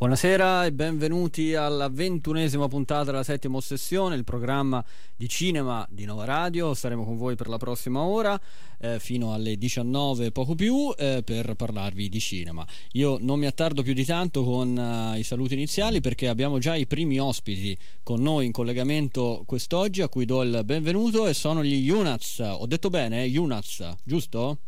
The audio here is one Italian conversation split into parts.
Buonasera e benvenuti alla ventunesima puntata della settima ossessione, il programma di cinema di Nova Radio. Staremo con voi per la prossima ora, eh, fino alle 19 poco più, eh, per parlarvi di cinema. Io non mi attardo più di tanto con uh, i saluti iniziali perché abbiamo già i primi ospiti con noi in collegamento quest'oggi, a cui do il benvenuto e sono gli Yunats. Ho detto bene, eh? Yunats, giusto?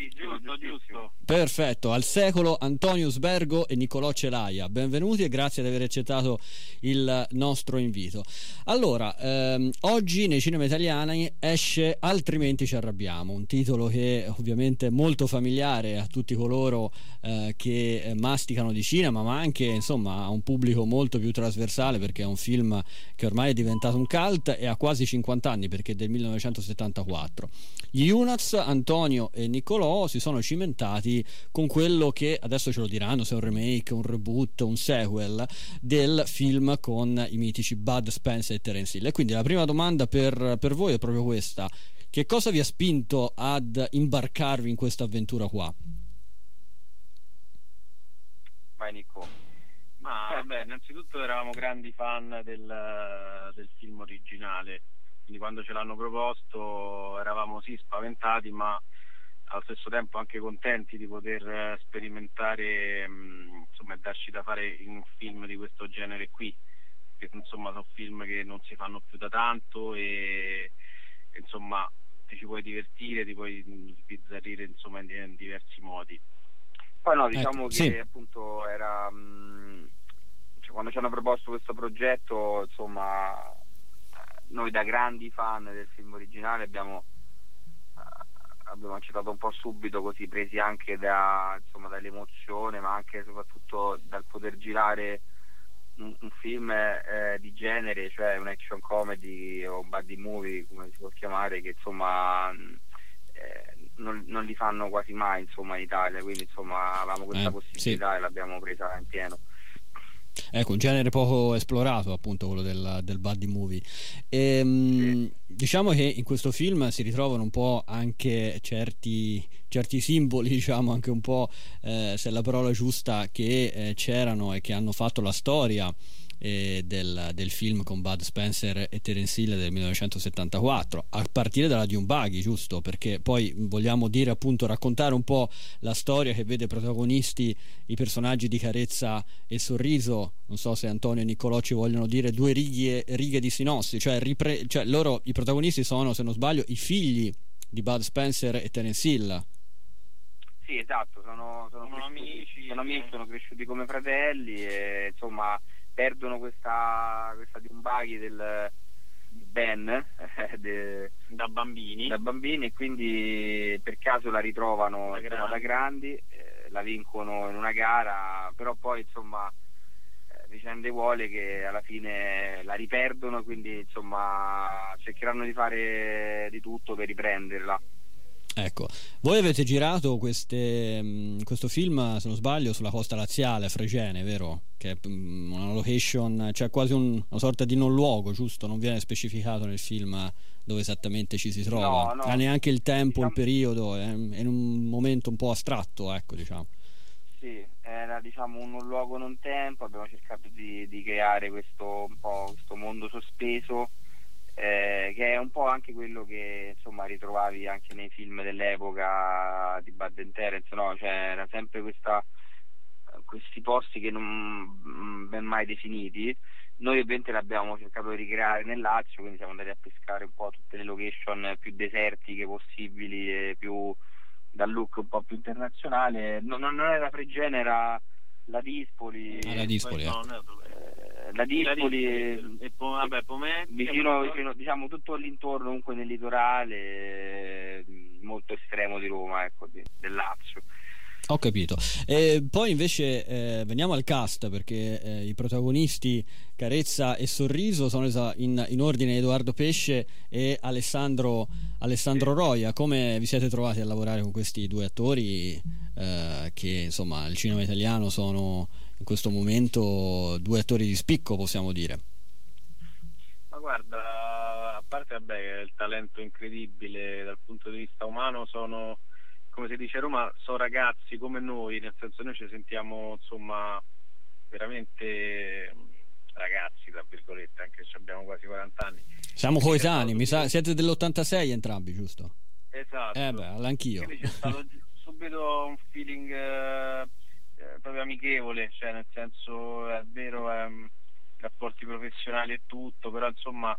Sì, giusto, giusto. Perfetto, al secolo Antonio Sbergo e Niccolò Celaia. Benvenuti e grazie di aver accettato il nostro invito. Allora, ehm, oggi nei cinema italiani esce Altrimenti ci arrabbiamo, un titolo che ovviamente è molto familiare a tutti coloro eh, che masticano di cinema, ma anche insomma a un pubblico molto più trasversale perché è un film che ormai è diventato un cult e ha quasi 50 anni perché è del 1974. Gli Unaz, Antonio e Si sono cimentati con quello che adesso ce lo diranno se è un remake, un reboot, un sequel del film con i mitici Bud Spencer e Terence Hill. E quindi la prima domanda per, per voi è proprio questa: che cosa vi ha spinto ad imbarcarvi in questa avventura qua? Vai Nico. Ma eh, beh, innanzitutto eravamo grandi fan del, del film originale, quindi quando ce l'hanno proposto eravamo sì spaventati, ma allo stesso tempo anche contenti di poter eh, sperimentare mm, insomma, e darci da fare in un film di questo genere qui perché insomma sono film che non si fanno più da tanto e insomma ti ci puoi divertire, ti puoi sbizzarrire insomma in, in diversi modi. Poi no, diciamo ecco, che sì. appunto era mh, mm, cioè, quando ci hanno proposto questo progetto, insomma noi da grandi fan del film originale abbiamo abbiamo accettato un po' subito così presi anche da, insomma, dall'emozione ma anche e soprattutto dal poter girare un, un film eh, di genere cioè un action comedy o un buddy movie come si può chiamare che insomma eh, non, non, li fanno quasi mai insomma in Italia quindi insomma avevamo questa eh, possibilità sì. e l'abbiamo presa in pieno Ecco, un genere poco esplorato, appunto, quello del, del buddy movie. E, ehm, sì. Diciamo che in questo film si ritrovano un po' anche certi, certi simboli, diciamo anche un po', eh, se è la parola giusta, che eh, c'erano e che hanno fatto la storia eh, del, del, film con Bud Spencer e Terence Hill del 1974, a partire dalla Dune Buggy, giusto? Perché poi vogliamo dire appunto raccontare un po' la storia che vede protagonisti i personaggi di Carezza e Sorriso. Non so se Antonio e Niccolò ci vogliono dire due righe, righe di sinossi, cioè, ripre- cioè loro, i protagonisti sono, se non sbaglio, i figli di Bud Spencer e Terence Hill. Sì, esatto, sono, sono, sono amici, sono amici, sono cresciuti come fratelli e insomma perdono questa, questa Diumbaghi del Ben de, da, bambini. da bambini e quindi per caso la ritrovano da grandi, da grandi eh, la vincono in una gara però poi insomma eh, vicende vuole che alla fine la riperdono quindi insomma cercheranno di fare di tutto per riprenderla Ecco, voi avete girato queste, mm, questo film, se non sbaglio, sulla costa laziale, Fregene, vero? Che è mm, una location, cioè quasi un, una sorta di non luogo, giusto? Non viene specificato nel film dove esattamente ci si trova. No, no. Neanche il tempo, diciamo... il periodo, è, è, in un momento un po' astratto, ecco, diciamo. Sì, era diciamo un luogo non tempo, abbiamo cercato di, di creare questo, questo mondo sospeso eh, che è un po' anche quello che insomma ritrovavi anche nei film dell'epoca di Bud and Terence, no? cioè, era sempre questa, questi posti che non ben mai definiti. Noi ovviamente l'abbiamo cercato di ricreare nel Lazio, quindi siamo andati a pescare un po' tutte le location più desertiche possibili più dal look un po' più internazionale. Non, non era Fregene, era la Dispoli. Ah, la Dispoli, eh. la Dispoli e poi, vabbè, Pomè, vicino, vicino, diciamo tutto all'intorno comunque nel litorale molto estremo di Roma ecco, di, del Lazio ho capito. E poi invece eh, veniamo al cast perché eh, i protagonisti Carezza e Sorriso sono in, in ordine Edoardo Pesce e Alessandro, Alessandro Roia. Come vi siete trovati a lavorare con questi due attori eh, che insomma al cinema italiano sono in questo momento due attori di spicco possiamo dire? Ma guarda, a parte vabbè, il talento incredibile dal punto di vista umano sono come si dice a Roma, sono ragazzi come noi, nel senso noi ci sentiamo insomma veramente ragazzi, tra virgolette, anche se abbiamo quasi 40 anni. Siamo coetanei, mi sa, siete dell'86 entrambi, giusto? Esatto. Eh beh, anch'io. Subito un feeling eh, eh, proprio amichevole, cioè nel senso è vero, è, um, rapporti professionali e tutto, però insomma,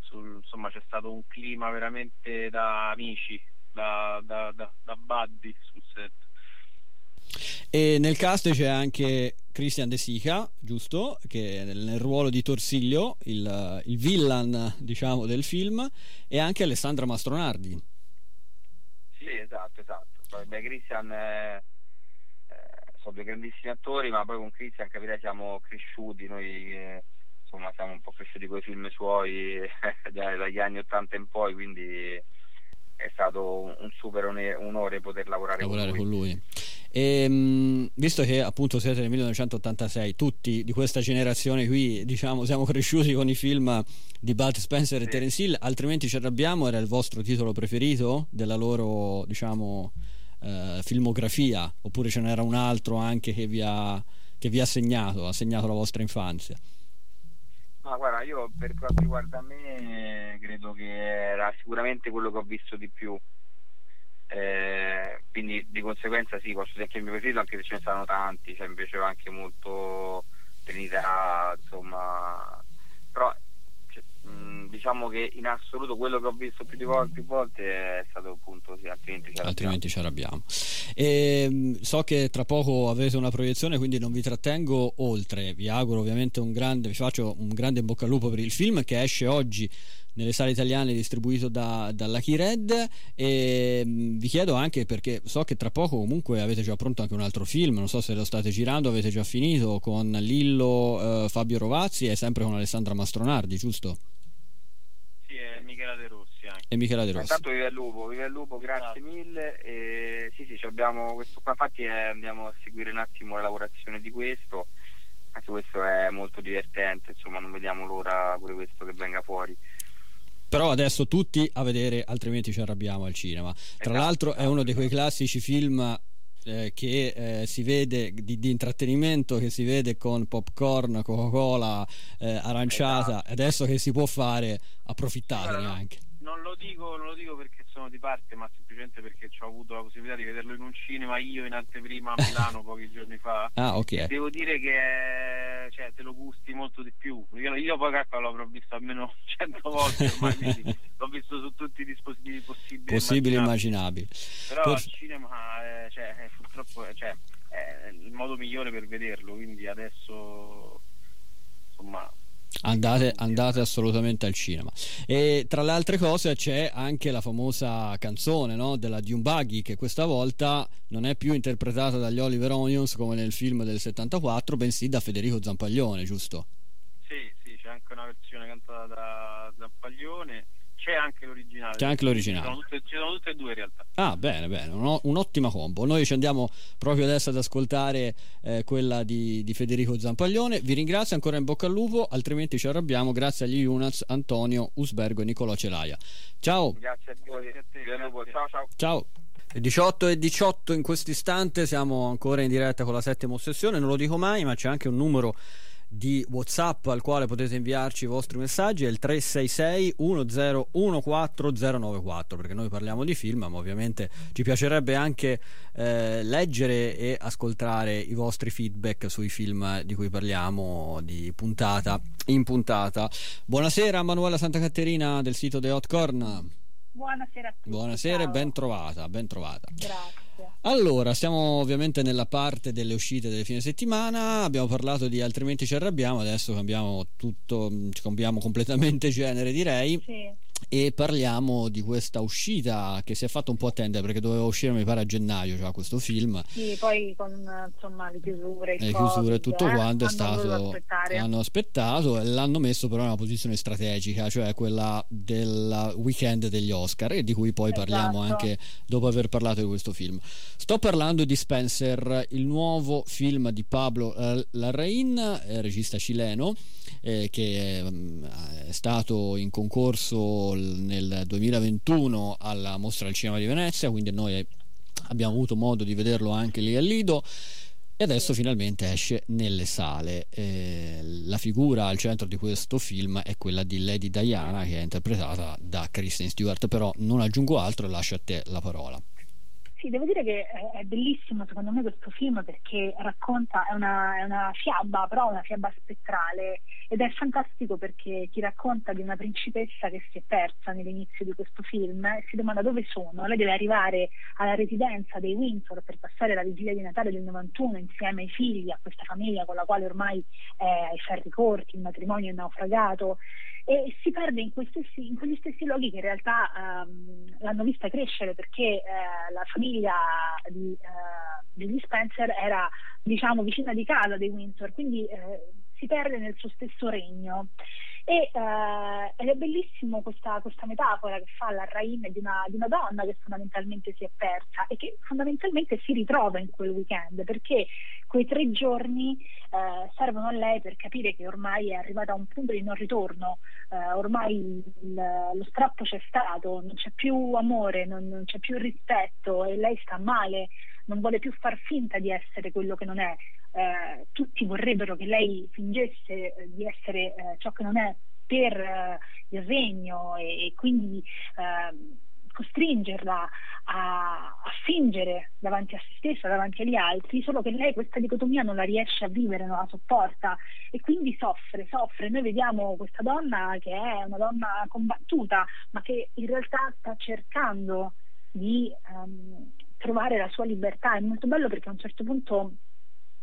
sul, insomma c'è stato un clima veramente da amici, da, da, da, da buddy sul set. E nel cast c'è anche Christian De Sica, giusto? Che nel, nel ruolo di Torsiglio, il, il villain diciamo, del film, e anche Alessandra Mastronardi. Sì, esatto, esatto. Beh, Christian eh, sono due grandissimi attori, ma poi con Christian capirei siamo cresciuti, noi eh, insomma siamo un po' cresciuti con i film suoi dagli anni 80 in poi, quindi è stato un super onore poter lavorare, lavorare con lui. Con lui. E, ehm, visto che appunto siete nel 1986, tutti di questa generazione qui, diciamo, siamo cresciuti con i film di Bud Spencer sì. e Terence Hill, altrimenti ci arrabbiamo, era il vostro titolo preferito della loro, diciamo, eh, filmografia, oppure ce n'era un altro anche che vi ha, che vi ha segnato, ha segnato la vostra infanzia? Ma guarda, io per quanto riguarda me credo che era sicuramente quello che ho visto di più. Eh, quindi di conseguenza sì, posso dire che il mio preferito anche se ce ne stanno tanti, cioè mi piaceva anche molto Trinità, insomma, Mm, diciamo che in assoluto quello che ho visto più, volte, più volte è stato appunto sì, altrimenti ci. Altrimenti arrabbiamo. E, ehm, so che tra poco avete una proiezione, quindi non vi trattengo oltre. Vi auguro ovviamente un grande, vi faccio un grande in bocca al lupo per il film che esce oggi nelle sale italiane distribuito da, da Lucky Red e mm, vi chiedo anche perché so che tra poco comunque avete già pronto anche un altro film non so se lo state girando avete già finito con Lillo eh, Fabio Rovazzi e sempre con Alessandra Mastronardi giusto? Michela De Rossi anche. E Michela De Rossi. Intanto vive il lupo, vive il lupo, grazie no. mille. E, sì, sì, abbiamo questo qua, infatti eh, andiamo a seguire un attimo la lavorazione di questo. Anche questo è molto divertente, insomma, non vediamo l'ora pure questo che venga fuori però adesso tutti a vedere altrimenti ci arrabbiamo al cinema tra esatto, l'altro è uno di quei classici film eh, che eh, si vede di, di, intrattenimento che si vede con popcorn, Coca-Cola, eh, aranciata, esatto. adesso che si può fare approfittatene anche. Non lo, dico, non lo dico perché sono di parte, ma semplicemente perché ho avuto la possibilità di vederlo in un cinema io in anteprima a Milano pochi giorni fa. Ah, ok. Devo dire che cioè, te lo gusti molto di più. Io, io poi calcolo l'avrò visto almeno cento volte ormai, quindi l'ho visto su tutti i dispositivi possibili. Possibili e immaginabili. Però per... al cinema eh, cioè, eh, purtroppo cioè, è il modo migliore per vederlo, quindi adesso insomma Andate, andate, assolutamente al cinema. E tra le altre cose c'è anche la famosa canzone no? della Buggy che questa volta non è più interpretata dagli Oliver Onions come nel film del 74, bensì da Federico Zampaglione, giusto? Sì, sì, c'è anche una versione cantata da Zampaglione c'è anche l'originale. C'è anche l'originale. Ci sono tutte, ci sono tutte e due in realtà. Ah, bene, bene, un, un'ottima combo. Noi ci andiamo proprio adesso ad ascoltare eh, quella di, di, Federico Zampaglione. Vi ringrazio ancora in bocca al lupo, altrimenti ci arrabbiamo. Grazie agli Unaz, Antonio Usbergo e Nicolò Celaia. Ciao. Grazie a voi. Grazie a te, grazie. Ciao, ciao. Ciao. 18 e 18 in questo istante, siamo ancora in diretta con la settima ossessione, non lo dico mai, ma c'è anche un numero di WhatsApp al quale potete inviarci i vostri messaggi è il 366 1014094 perché noi parliamo di film ma ovviamente ci piacerebbe anche eh, leggere e ascoltare i vostri feedback sui film di cui parliamo di puntata in puntata. Buonasera Manuela Santa Caterina del sito The Hot Corn buonasera a tutti buonasera Ciao. e ben trovata ben trovata grazie allora, siamo ovviamente nella parte delle uscite delle fine settimana, abbiamo parlato di altrimenti ci arrabbiamo, adesso cambiamo tutto, cambiamo completamente genere direi. Sì e parliamo di questa uscita che si è fatta un po' attendere perché doveva uscire mi pare a gennaio cioè, questo film. Sì poi con insomma le chiusure le chiusure e tutto eh, quanto è stato hanno aspettato e l'hanno messo però in una posizione strategica cioè quella del weekend degli Oscar e di cui poi esatto. parliamo anche dopo aver parlato di questo film. Sto parlando di Spencer il nuovo film di Pablo eh, Larraín regista cileno eh, che mm, è stato in concorso nel 2021 alla Mostra del Cinema di Venezia, quindi noi abbiamo avuto modo di vederlo anche lì al Lido. e adesso finalmente esce nelle sale. Eh, la figura al centro di questo film è quella di Lady Diana che è interpretata da Kristen Stewart, però non aggiungo altro e lascio a te la parola. Sì, devo dire che è bellissimo secondo me questo film perché racconta, è una, è una fiaba, però una fiaba spettrale ed è fantastico perché ti racconta di una principessa che si è persa nell'inizio di questo film e si domanda dove sono. Lei deve arrivare alla residenza dei Windsor per passare la vigilia di Natale del 91 insieme ai figli, a questa famiglia con la quale ormai è ai ferri corti, il matrimonio è naufragato e si perde in, stessi, in, quegli stessi luoghi che in realtà um, l'hanno vista crescere perché eh, la famiglia di, uh, degli Spencer era diciamo vicina di casa dei Windsor, quindi eh, si perde nel suo stesso regno. E, eh, ed è bellissimo questa, questa, metafora che fa la Rain di una, di una, donna che fondamentalmente si è persa e che fondamentalmente si ritrova in quel weekend perché quei tre giorni eh, servono a lei per capire che ormai è arrivata a un punto di non ritorno, eh, ormai il, lo strappo c'è stato, non c'è più amore, non, non c'è più rispetto e lei sta male, non vuole più far finta di essere quello che non è eh, tutti vorrebbero che lei fingesse eh, di essere eh, ciò che non è per eh, il regno e, e quindi ehm, costringerla a, a, fingere davanti a se stessa, davanti agli altri, solo che lei questa dicotomia non la riesce a vivere, non la sopporta e quindi soffre, soffre. Noi vediamo questa donna che è una donna combattuta, ma che in realtà sta cercando di um, trovare la sua libertà. È molto bello perché a un certo punto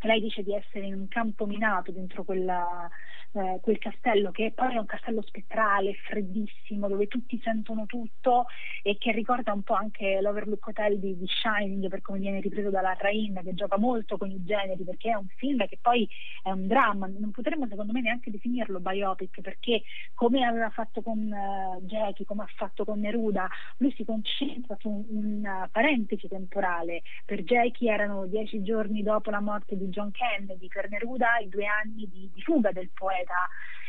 lei dice di essere in un campo minato dentro quella, eh, quel castello che poi è un castello spettrale, freddissimo, dove tutti sentono tutto e che ricorda un po' anche l'Overlook Hotel di, di Shining per come viene ripreso dalla Rain che gioca molto con i generi perché è un film che poi è un dramma, non potremmo secondo me neanche definirlo biopic perché come aveva fatto con uh, Jackie, come ha fatto con Neruda, lui si concentra su una parentesi temporale, per Jackie erano dieci giorni dopo la morte di John Kennedy, per Neruda i due anni di, di fuga del poeta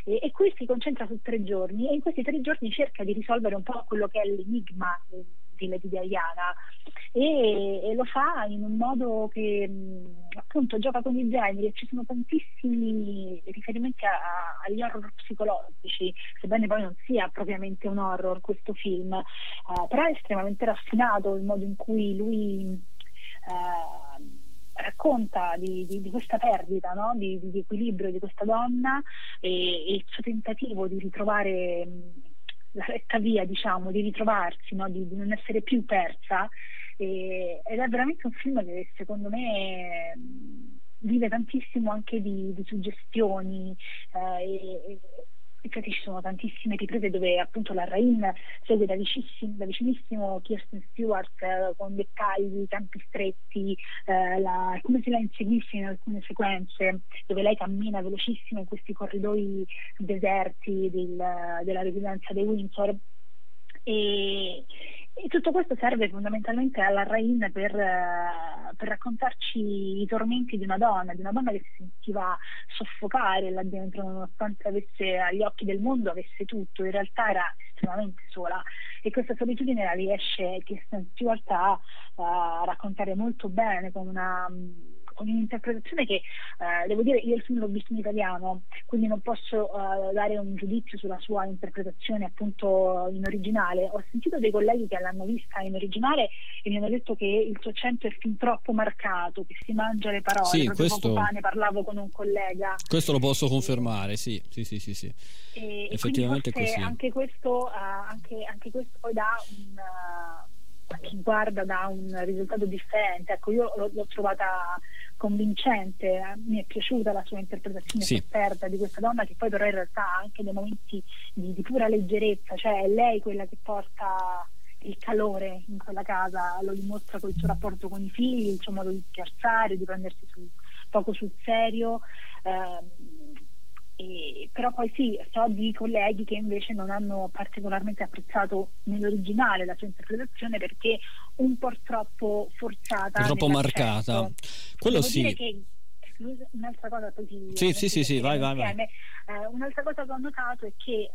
e, e, qui si concentra su tre giorni e in questi tre giorni cerca di risolvere un po' quello che è l'enigma di Lady Diana. E, e, lo fa in un modo che mh, appunto gioca con i generi. E ci sono tantissimi riferimenti a, a, agli horror psicologici sebbene poi non sia propriamente un horror questo film. Uh, però è estremamente raffinato il modo in cui lui uh, racconta di, di, di questa perdita no? di, di, equilibrio di questa donna e, e, il suo tentativo di ritrovare la retta via, diciamo, di ritrovarsi, no? di, non essere più persa. E, ed è veramente un film che secondo me vive tantissimo anche di, suggestioni eh, e, infatti ci sono tantissime riprese dove appunto la Rain segue da, da vicinissimo Kirsten Stewart eh, con dettagli, tempi stretti, eh, la, come se la inseguisse in alcune sequenze dove lei cammina velocissima in questi corridoi deserti del, della residenza dei Windsor. E, e tutto questo serve fondamentalmente alla Rain per, uh, per, raccontarci i tormenti di una donna, di una donna che si sentiva soffocare là dentro, nonostante avesse agli occhi del mondo, avesse tutto, in realtà era estremamente sola. E questa solitudine la riesce Kristen Stewart a, a raccontare molto bene con una un'interpretazione che eh, devo dire io il film l'ho visto in italiano, quindi non posso eh, dare un giudizio sulla sua interpretazione appunto in originale. Ho sentito dei colleghi che l'hanno vista in originale e mi hanno detto che il suo accento è fin troppo marcato, che si mangia le parole. Sì, questo... ne parlavo con un collega. Questo lo posso confermare, sì, sì, sì, sì. sì. E, Effettivamente è così. Anche questo, uh, anche, anche questo poi dà un... Uh, chi guarda da un risultato differente. Ecco, io l'ho, l'ho trovata convincente, mi è piaciuta la sua interpretazione sì. esperta di questa donna che poi però in realtà ha anche dei momenti di, di pura leggerezza, cioè è lei quella che porta il calore in quella casa, lo dimostra col suo rapporto con i figli, il suo modo di scherzare, di prendersi su, poco sul serio. Eh, e, però poi sì, so di colleghi che invece non hanno particolarmente apprezzato nell'originale la sua interpretazione perché un po' troppo forzata. Troppo marcata. Quello Devo sì. Che, un'altra cosa poi sì, sì, sì, sì, vai, vai, vai. Eh, un'altra cosa che ho notato è che eh,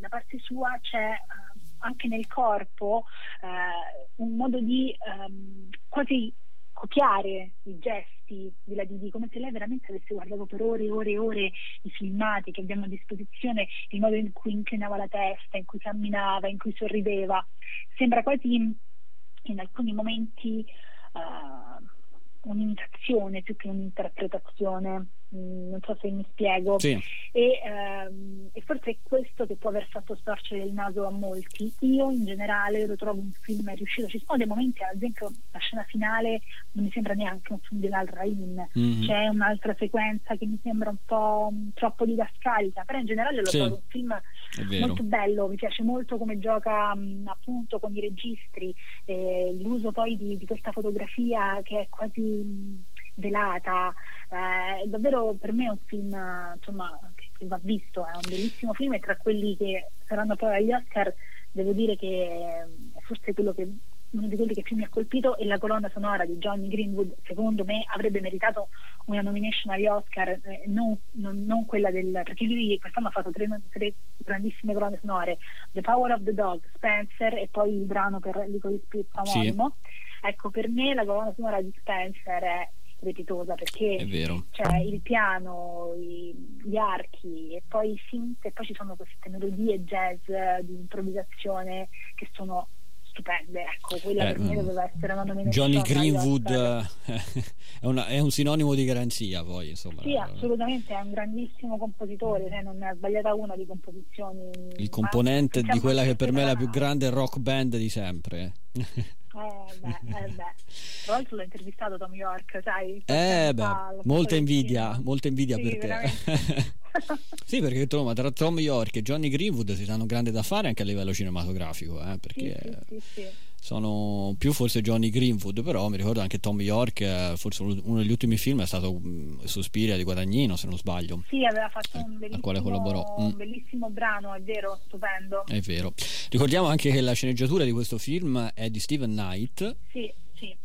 da parte sua c'è eh, anche nel corpo eh, un modo di ehm, quasi copiare i gesti artisti di Lady Di, come se lei veramente avesse guardato per ore e ore e ore i filmati che abbiamo a disposizione, il modo in cui inclinava la testa, in cui camminava, in cui sorrideva. Sembra quasi in alcuni momenti uh, un'imitazione più che un'interpretazione non so se mi spiego, sì. e, ehm, e, forse è questo che può aver fatto storcere il naso a molti. Io in generale lo trovo un film riuscito, ci sono dei momenti, ad esempio la scena finale non mi sembra neanche un film dell'Al Rain, mm-hmm. c'è un'altra sequenza che mi sembra un po' troppo didascalica, però in generale lo sì. trovo un film molto bello, mi piace molto come gioca mh, appunto con i registri, eh, l'uso poi di, di, questa fotografia che è quasi... Mh, velata. Eh, davvero per me è un film insomma, che va visto, è un bellissimo film e tra quelli che saranno poi agli Oscar devo dire che è forse quello che uno di quelli che più mi ha colpito è la colonna sonora di Johnny Greenwood, secondo me avrebbe meritato una nomination agli Oscar, eh, non, non, non, quella del... perché lui quest'anno ha fatto tre, tre, grandissime colonne sonore, The Power of the Dog, Spencer e poi il brano per Licorice Pizza omonimo. Sì. Ecco, per me la colonna sonora di Spencer è strepitosa perché c'è il piano, i, gli archi e poi i synth e poi ci sono queste melodie jazz di improvvisazione che sono stupende. Ecco, quella eh, per me mm. doveva essere una nominazione. Johnny Greenwood è, una, è, un sinonimo di garanzia, poi insomma. Sì, assolutamente, è un grandissimo compositore, cioè non ne ha sbagliata una di composizioni. Il componente di quella che per me è la più grande rock band di sempre. Eh beh, eh beh. Tra l'altro l'ho intervistato Tom York, sai? Eh beh, molta invidia, molta invidia sì, per te. sì, perché insomma, tra Tom York e Johnny Greenwood si danno grande da fare anche a livello cinematografico, eh, perché sì, sì, sono più forse Johnny Greenwood, però mi ricordo anche Tom York, eh, forse uno degli ultimi film è stato um, Sospiria di Guadagnino, se non sbaglio. Sì, aveva fatto un bellissimo, un bellissimo brano, è vero, stupendo. È vero. Ricordiamo anche che la sceneggiatura di questo film è di Steven Knight. Sì, sì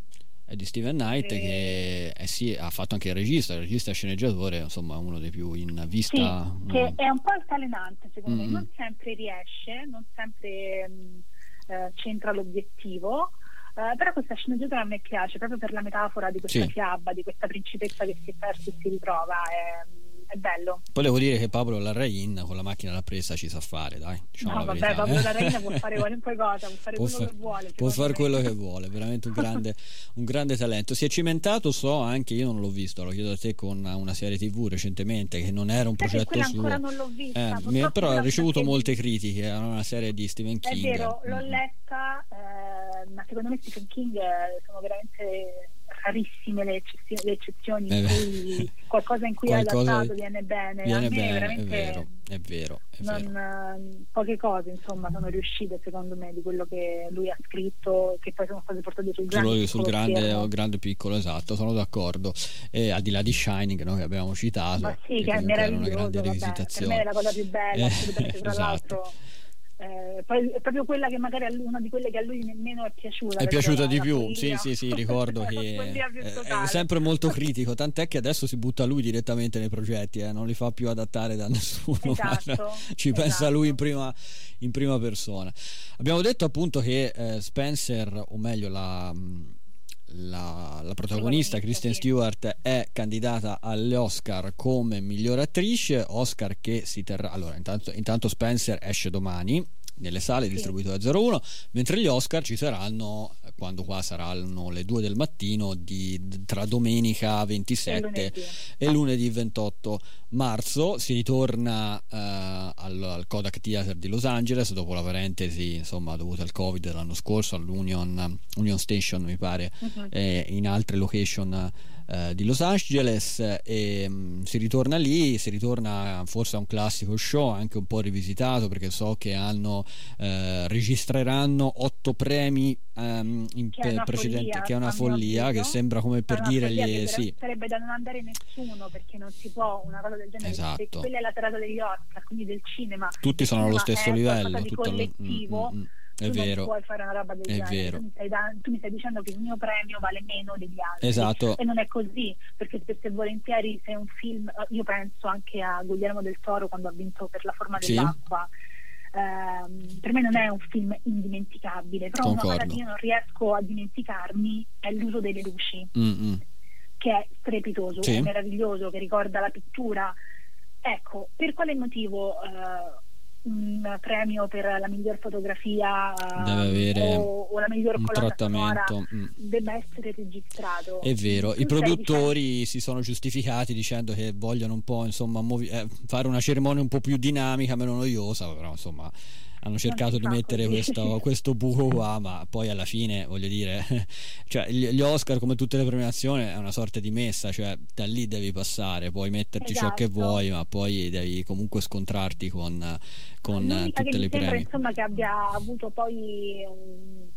è di Steven Knight e... che eh sì, ha fatto anche il regista, il regista sceneggiatore, insomma uno dei più in vista. Sì, che mm. è un po' altalenante secondo mm. me, non sempre riesce, non sempre mh, mm, eh, c'entra l'obiettivo. Uh, però questa sceneggiatura a me piace proprio per la metafora di questa sì. fiaba, di questa principessa che si è persa e si ritrova. È, è bello. Poi devo dire che Pablo Larrain con la macchina da presa ci sa fare, dai. Diciamo no, vabbè, Pablo Larrain può fare qualunque cosa, può fare può quello fa- che vuole. Può fare quello che vuole, veramente un grande, un grande, talento. Si è cimentato, so anche, io non l'ho visto, lo chiedo a te con una serie tv recentemente che non era un progetto suo. ancora non l'ho vista. Eh, però ha ricevuto molte critiche, era una serie di Stephen King. È vero, l'ho mm. letta, eh, ma secondo me Stephen King eh, sono veramente rarissime le, eccezioni, le eccezioni in eh, cui qualcosa in cui qualcosa è adattato viene bene. Viene bene, è vero, è vero. È non, vero. Uh, poche cose insomma sono riuscite secondo me di quello che lui ha scritto che poi sono state portate sul grande sul grande o grande piccolo esatto sono d'accordo e al di là di Shining no, che abbiamo citato ma sì che, che è meraviglioso vabbè, per me è la cosa più bella eh, tra esatto. l'altro eh, è proprio quella che magari è una di quelle che a lui nemmeno è piaciuta. È piaciuta di più, sì, sì, sì, ricordo che è, sempre molto critico, tant'è che adesso si butta lui direttamente nei progetti, eh, non li fa più adattare da nessuno, esatto, ci esatto. pensa lui in prima, in prima, persona. Abbiamo detto appunto che eh, Spencer, o meglio la... La, la, protagonista Kristen. Stewart è candidata agli Oscar come miglior attrice Oscar che si terrà allora intanto, intanto Spencer esce domani nelle sale sì. distribuito da 01 mentre gli Oscar ci saranno quando qua saranno le 2 del mattino di, tra domenica 27 e lunedì, e lunedì 28 marzo si ritorna uh, al, al, Kodak Theater di Los Angeles dopo la parentesi insomma dovuta al covid l'anno scorso all'Union Union Station mi pare uh-huh. e in altre location eh, di Los Angeles e mh, mm, si ritorna lì, si ritorna forse a un classico show anche un po' rivisitato perché so che hanno eh, registreranno otto premi um, in che precedenti follia, che è una follia che sembra come per dire gli sì. sarebbe da non andare nessuno perché non si può una cosa del genere. Esatto. quella è la serata degli Oscar quindi del cinema. Tutti sono allo stesso livello tutto collettivo mm, mm, mm è tu vero. non puoi fare una roba del è genere. Vero. Tu, mi da, tu mi, stai dicendo che il mio premio vale meno degli altri. Esatto. E non è così, perché spesso e volentieri se un film, eh, io penso anche a Guglielmo del Toro quando ha vinto per la forma dell'acqua. Sì. Uh, per me non è un film indimenticabile, però Concordo. una cosa che io non riesco a dimenticarmi è l'uso delle luci. Mm-hmm che è strepitoso, Sì. è meraviglioso, che ricorda la pittura. Ecco, per quale motivo eh, un premio per la miglior fotografia eh, o, o la miglior un trattamento. mm. debba essere registrato? È vero, Tu i stai produttori si sono giustificati dicendo che vogliono un po' insomma movi- eh, fare una cerimonia un po' più dinamica, meno noiosa, però insomma hanno cercato di fa mettere questo, questo buco qua, ma poi alla fine voglio dire, cioè gli, Oscar come tutte le premiazioni è una sorta di messa, cioè da lì devi passare, puoi metterci ciò che Esatto. vuoi, ma poi devi comunque scontrarti con, con L'unica tutte le sembra premi. insomma che abbia avuto poi um,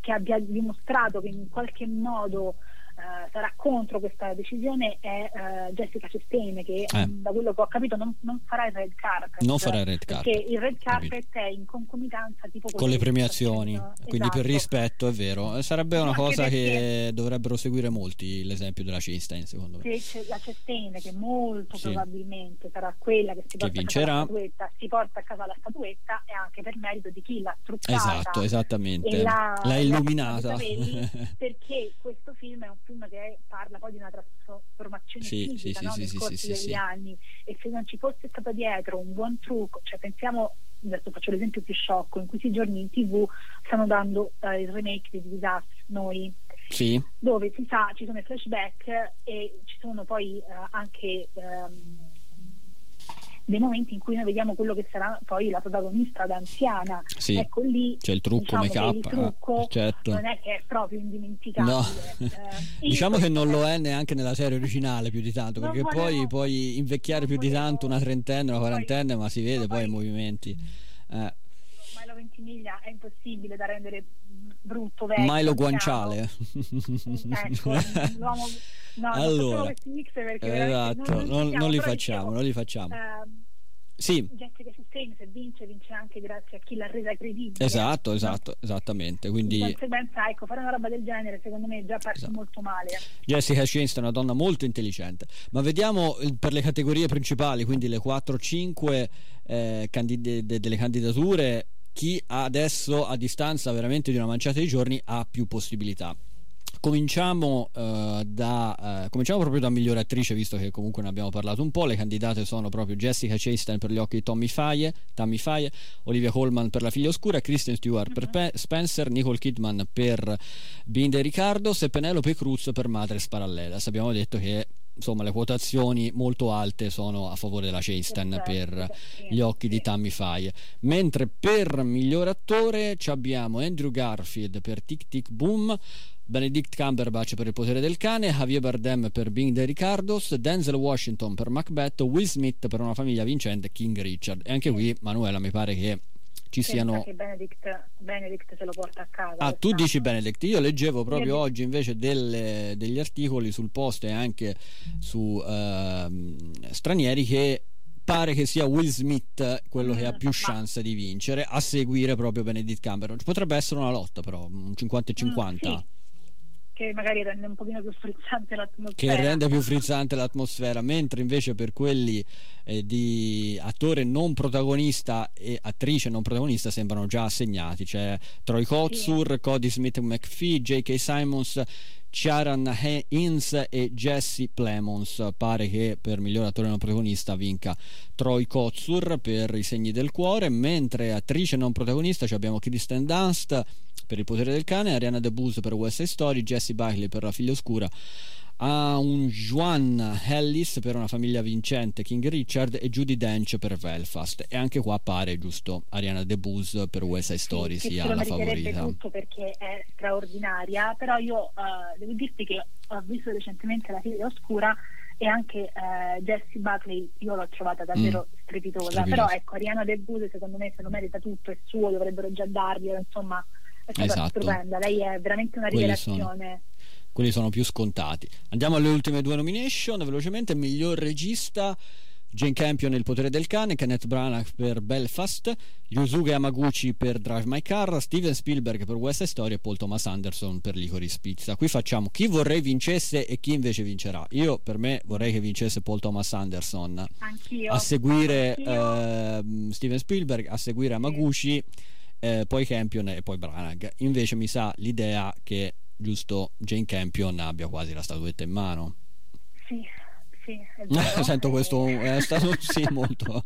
che abbia dimostrato che in qualche modo eh, sarà contro questa decisione è eh, Jessica Chastain che Eh. mm, da quello che ho capito non, non farà il red carpet Non farà il red perché carpet, il red capito. carpet è in concomitanza tipo con le che premiazioni, facendo. quindi per Esatto. rispetto è vero. Eh, Sarebbe una Anche cosa che perché- dovrebbero seguire molti l'esempio della Cinstein, secondo me. se la Chastain che molto Sì. probabilmente sarà quella che si porta vincerà. a casa la statuetta si porta a casa la statuetta e anche per merito di chi l'ha truccata Esatto, esattamente. l'ha, L'ha illuminata. perché questo film è un film che parla poi di una trasformazione Sì, fisica sì, no? sì, nel sì, corso degli anni e se non ci fosse stato dietro un buon trucco cioè pensiamo adesso faccio l'esempio più sciocco in questi giorni in tv stanno dando eh, il remake di Us, noi Sì, dove si sa ci sono i flashback e ci sono poi eh, anche ehm, dei momenti in cui noi vediamo quello che sarà poi la protagonista da anziana sì. ecco lì C'è il trucco diciamo che make-up, il trucco eh, certo. non è che è proprio indimenticabile No. Eh, diciamo che non lo è neanche nella serie originale più di tanto, perché poi volevo- puoi invecchiare più non di volevo- tanto una trentenne, una poi- quarantenne, ma si vede ma poi i poi- movimenti. Eh, Milo Ventimiglia è impossibile da rendere brutto vecchio Milo. Guanciale. ecco l'uomo no, Allora, facciamo questi mix perché veramente esatto, non, non, non li facciamo, non li facciamo. ehm, Sì, Jessica Chastain se vince vince anche grazie a chi l'ha resa credibile esatto, no? esatto, esattamente. di Quindi conseguenza ecco fare una roba del genere secondo me è già parti Esatto. molto male Jessica Chastain è una donna molto intelligente, ma vediamo eh, per le categorie principali, quindi le 4-5 eh, candid- de- delle candidature, chi adesso a distanza veramente di una manciata di giorni ha più possibilità. Cominciamo, eh, da, eh, cominciamo proprio da migliore attrice, visto che comunque ne abbiamo parlato un po'. Le candidate sono proprio Jessica Chastain per gli occhi di Tommy Faye, Tammy Faye, Olivia Colman per La figlia oscura, Kristen Stewart per Pe- Spencer, Nicole Kidman per Binda e Riccardo e Penelope Cruz per Madres Parallelas. Abbiamo detto che insomma le quotazioni molto alte sono a favore della Chastain Perfetto, per gli occhi di. Tammy Faye mentre per miglior attore ci abbiamo Andrew Garfield per Tic Tic Boom Benedict Cumberbatch per Il potere del cane Javier Bardem per Being the Ricardos Denzel Washington per Macbeth Will Smith per una famiglia vincente King Richard e anche qui Manuela mi pare che ci Pensa siano che Benedict, Benedict se lo porta a casa Ah, tu dici Benedict, io leggevo proprio Io- oggi invece delle- degli articoli sul post e anche su ehm, stranieri che pare che sia Will Smith quello che ha più Ma- chance di vincere a seguire proprio Benedict Cumberbatch. Potrebbe essere una lotta però, un 50 e 50 Mm, sì. Che magari rende un pochino più frizzante che l'atmosfera rende più frizzante l'atmosfera, mentre invece per quelli eh, di attore non protagonista e attrice non protagonista sembrano già assegnati. C'è Troy Kotsur, Cody Smith McPhee, J.K. Simons, Sharon Hinz e Jesse Plemons. Pare che per miglior attore non protagonista vinca Troy Kotsur per I segni del cuore, mentre attrice non protagonista ci abbiamo Kristen Dunst per Il potere del cane, Ariana DeBose per West Side Story, Jessie Buckley per La figlia oscura, a un Juan Ellis per una famiglia vincente, King Richard e Judy Dench per Belfast e anche qua pare giusto Ariana DeBose per West Side Story sì, sia la favorita. tutto perché è straordinaria però io eh, devo dirti che ho visto recentemente La figlia oscura e anche eh, Jessie Buckley io l'ho trovata davvero strepitosa Strepitosa. però ecco Ariana DeBuse secondo me se lo merita tutto è suo dovrebbero già darglielo insomma è stata Esatto. stupenda lei è veramente una rivelazione quelli sono più scontati. Andiamo alle ultime due nomination, velocemente miglior regista Jane Campion Il potere del cane, Kenneth Branagh per Belfast, Yusuke Yamaguchi per Drive My Car, Steven Spielberg per West Story e Paul Thomas Anderson per Licorice Pizza. Qui facciamo chi vorrei vincesse e chi invece vincerà. Io per me vorrei che vincesse Paul Thomas Anderson, anch'io a seguire Anch'io. ehm, Steven Spielberg, a seguire Yamaguchi, eh, poi Campion e poi Branagh. Invece mi sa l'idea che giusto Jane Campion abbia quasi la statuetta in mano. Sì, sì, Sento questo, è stato sì molto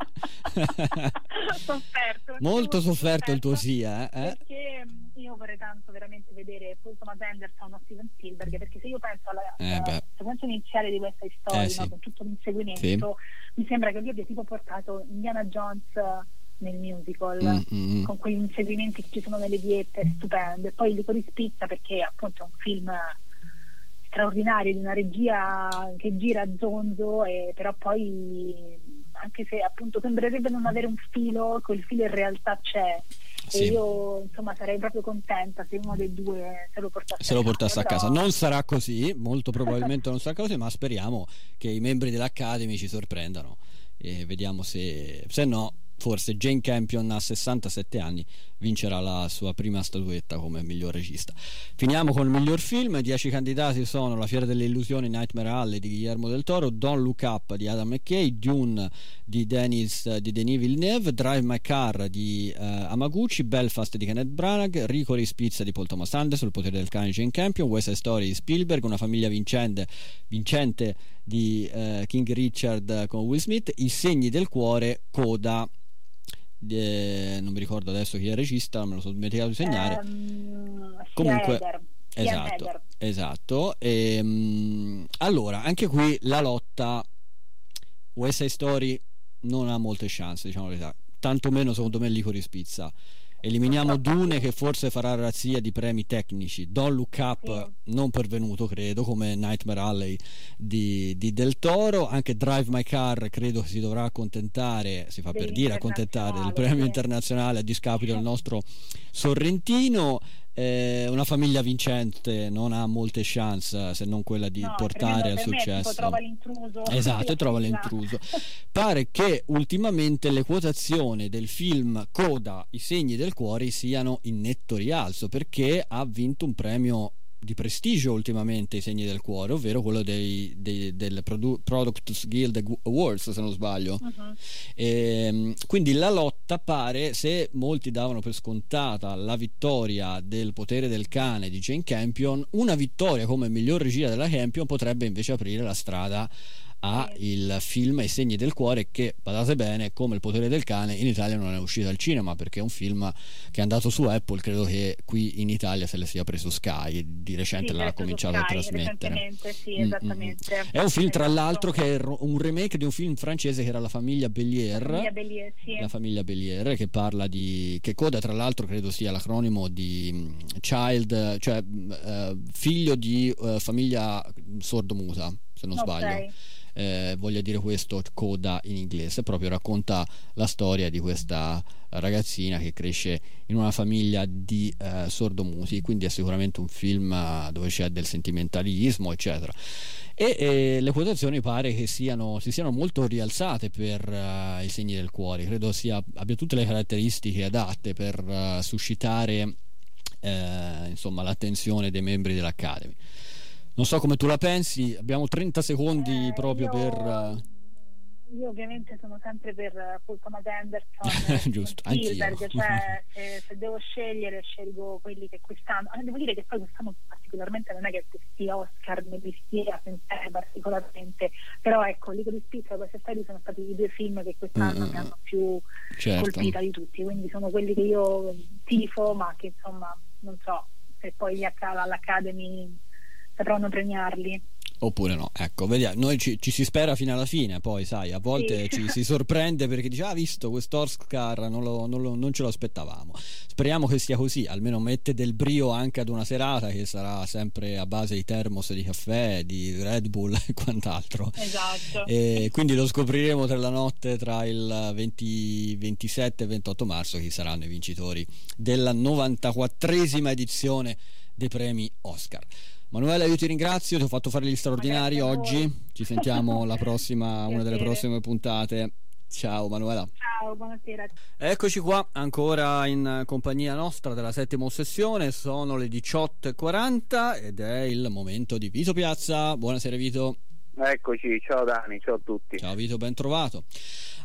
sofferto. molto sofferto il tuo sì, eh? eh? Perché io vorrei tanto veramente vedere Paul Thomas Anderson o Steven Spielberg, perché se io penso alla, Eh, sequenza iniziale di questa storia, Eh, sì. no, con tutto l'inseguimento, Sì. mi sembra che lui abbia tipo portato Indiana Jones eh, nel musical. Mm, mm, mm. con quegli inseguimenti che ci sono nelle diette stupende. Poi li rispizza perché appunto è un film straordinario di una regia che gira a zonzo, e, però poi anche se appunto sembrerebbe non avere un filo, quel filo in realtà c'è. Sì. E io insomma sarei proprio contenta se uno dei due se lo portasse se lo a casa. portasse a casa. Non sarà così, molto probabilmente non sarà così, ma speriamo che i membri dell'Academy ci sorprendano e vediamo se, se no, forse Jane Campion a 67 anni vincerà la sua prima statuetta come miglior regista. Finiamo con il miglior film, 10 candidati sono La fiera delle illusioni, Nightmare Alley di Guillermo del Toro, Don't Look Up di Adam McKay, Dune di Denis di Denis Villeneuve, Drive My Car di eh, Amaguchi, Belfast di Kenneth Branagh, Ricoris Pizza di Paul Thomas Anderson, Il potere del cane Jane Campion, West Side Story di Spielberg, Una famiglia vincente, vincente di eh, King Richard con Will Smith, I segni del cuore, Coda eh, non mi ricordo adesso chi è il regista, me lo sono dimenticato di segnare. Sia Comunque, Eder, Esatto, Eder. esatto. Ehm, allora, anche qui la lotta West Side Story non ha molte chance, diciamo la verità. Tanto meno secondo me Licorice Pizza. Eliminiamo Dune che forse farà razzia di premi tecnici. Don't Look Up non pervenuto, credo, come Nightmare Alley di, di Del Toro. Anche Drive My Car credo si dovrà accontentare, si fa per dire accontentare del premio sì. internazionale a discapito del nostro Sorrentino. Eh, una famiglia vincente non ha molte chance se non quella di No, portare al successo. trova l'intruso. Esatto, e trova Esatto. l'intruso. Pare che ultimamente le quotazioni del film Coda, I segni del cuore siano in netto rialzo perché ha vinto un premio di prestigio ultimamente i segni del cuore, ovvero quello dei, dei- del Produ- Products Guild Awards, se non sbaglio. Mhm. Ehm, quindi la lotta pare, se molti davano per scontata la vittoria del potere del cane di Jane Campion, una vittoria come miglior regia della Campion potrebbe invece aprire la strada a Sì. il film I segni del cuore che, badate bene, come il potere del cane in Italia non è uscito al cinema perché è un film che è andato su Apple, credo che qui in Italia se le sia preso Sky, di recente Sì, l'ha cominciato su a Sky, trasmettere. sì, Mm, mm, mm. esattamente. È un film tra Esatto. l'altro che è un remake di un film francese che era La famiglia Bellier. La famiglia Bellier, sì. La famiglia Bellier che parla di che coda tra l'altro credo sia l'acronimo di child cioè eh, figlio di eh, famiglia sordomuta se non Ok. sbaglio eh, voglia dire questo coda in inglese proprio racconta la storia di questa ragazzina che cresce in una famiglia di eh, sordomuti quindi è sicuramente un film eh, dove c'è del sentimentalismo eccetera. E eh, le quotazioni pare che siano, si siano molto rialzate per eh, i segni del cuore. Credo sia, abbia tutte le caratteristiche adatte per eh, suscitare eh, insomma l'attenzione dei membri dell'Academy non so come tu la pensi abbiamo 30 secondi Eh, proprio io- per eh, Io ovviamente sono sempre per eh, Paul Thomas Anderson, Giusto, e Spielberg, anch'io. cioè se, se devo scegliere scelgo quelli che quest'anno, ah, devo dire che poi quest'anno particolarmente non è che questi Oscar li stia sentire particolarmente, però ecco, Liquido di Spizza e queste storie sono stati i due film che quest'anno Mm, mm, mi hanno più certo colpita di tutti, quindi sono quelli che io tifo, ma che insomma non so se poi gli Acca- all'Academy sapranno premiarli. Oppure no, ecco, vediamo, noi ci, ci si spera fino alla fine, poi sai, a volte Sì. ci si sorprende perché dice, ah, visto questo Oscar, non, lo- non lo- non ce lo aspettavamo. Speriamo che sia così, almeno mette del brio anche ad una serata che sarà sempre a base di termos di caffè, di Red Bull e quant'altro. Esatto. E quindi lo scopriremo tra la notte tra il 20 27 e 28 marzo chi saranno i vincitori della 94esima edizione dei premi Oscar. Manuela, io ti ringrazio, ti ho fatto fare gli straordinari oggi. Ci sentiamo la prossima, una delle prossime puntate. Ciao Manuela. Ciao, buonasera. Eccoci qua, ancora in compagnia nostra della settima ossessione. Sono le 18.40 ed è il momento di Vito Piazza. Buonasera Vito. Eccoci, ciao Dani, ciao a tutti. Ciao Vito, ben trovato.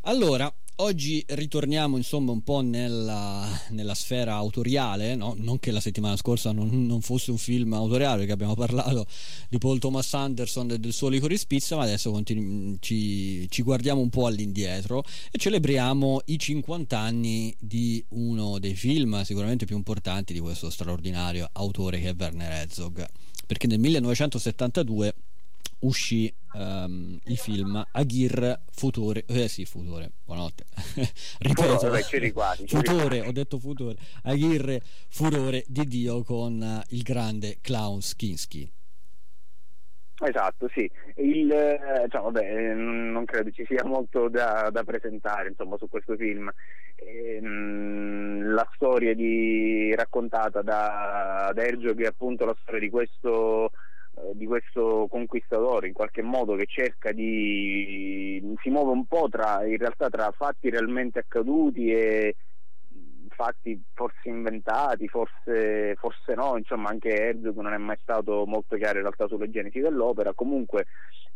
Allora, oggi ritorniamo insomma un po' nella, nella sfera autoriale, no? non che la settimana scorsa non, non, fosse un film autoriale perché abbiamo parlato di Paul Thomas Anderson e del suo Licorice Pizza, ma adesso continu- ci, ci, guardiamo un po' all'indietro e celebriamo i 50 anni di uno dei film sicuramente più importanti di questo straordinario autore che è Werner Herzog, perché nel 1972 uscì um, il film Aghir Futore, eh sì, Futore, buonanotte, ripeto, Vabbè, c'eri quasi, c'eri Futore, ho detto Futore, Aghir Furore di Dio con uh, il grande Klaus Kinski. Esatto, sì. Il, eh, cioè, vabbè, non credo ci sia molto da, da presentare insomma, su questo film. Ehm, la storia di, raccontata da, da Herzog è appunto la storia di questo eh, di questo conquistatore in qualche modo che cerca di si muove un po' tra in realtà tra fatti realmente accaduti e fatti forse inventati, forse, forse no, insomma anche Herzog non è mai stato molto chiaro in realtà sulle genesi dell'opera, comunque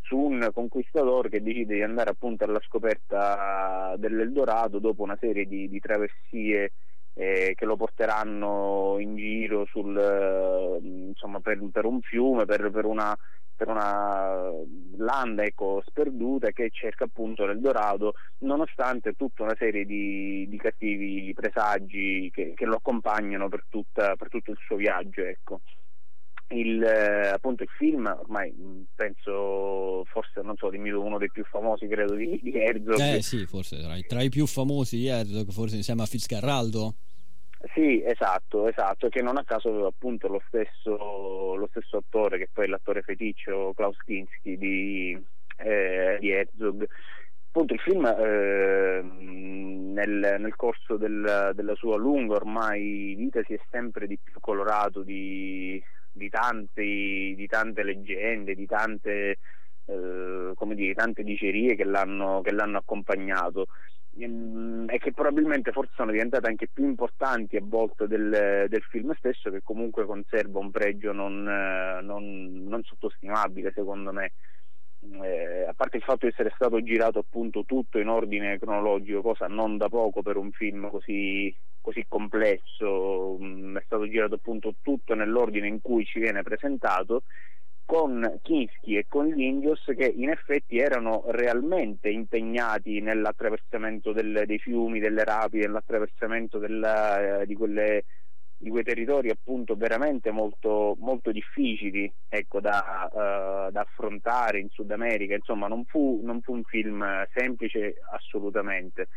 su un conquistatore che decide di andare appunto alla scoperta dell'Eldorado dopo una serie di, di travessie eh, che lo porteranno in giro sul, eh, insomma, per, per, un fiume, per, per, una, per una landa ecco, sperduta che cerca appunto l'Eldorado nonostante tutta una serie di, di cattivi presagi che, che, lo accompagnano per, tutta, tutto il suo viaggio. Ecco. Il, eh, appunto il film ormai penso forse non so dimmi uno dei più famosi credo di, di Herzog eh sì forse tra i, tra i più famosi di Herzog forse insieme a Fitzcarraldo sì, esatto, esatto, che non a caso aveva appunto lo stesso, lo stesso attore che poi è l'attore feticcio Klaus Kinski di, eh, di Herzog. Appunto il film eh, nel, nel, corso del, della sua lunga ormai vita si è sempre di più colorato di, di, tanti, di tante leggende, di tante, eh, dire, tante dicerie che l'hanno, che l'hanno accompagnato. E che probabilmente forse sono diventate anche più importanti a volte del, del film stesso che comunque conserva un pregio non, eh, non, non sottostimabile secondo me. Eh, a parte il fatto di essere stato girato appunto tutto in ordine cronologico cosa non da poco per un film così, così complesso mm, è stato girato appunto tutto nell'ordine in cui ci viene presentato con Kinski e con gli Indios che in effetti erano realmente impegnati nell'attraversamento del, dei fiumi, delle rapi, nell'attraversamento della, eh, di, quelle, di, quei territori appunto veramente molto, molto difficili ecco, da, uh, da, affrontare in Sud America, insomma non fu, non fu un film semplice assolutamente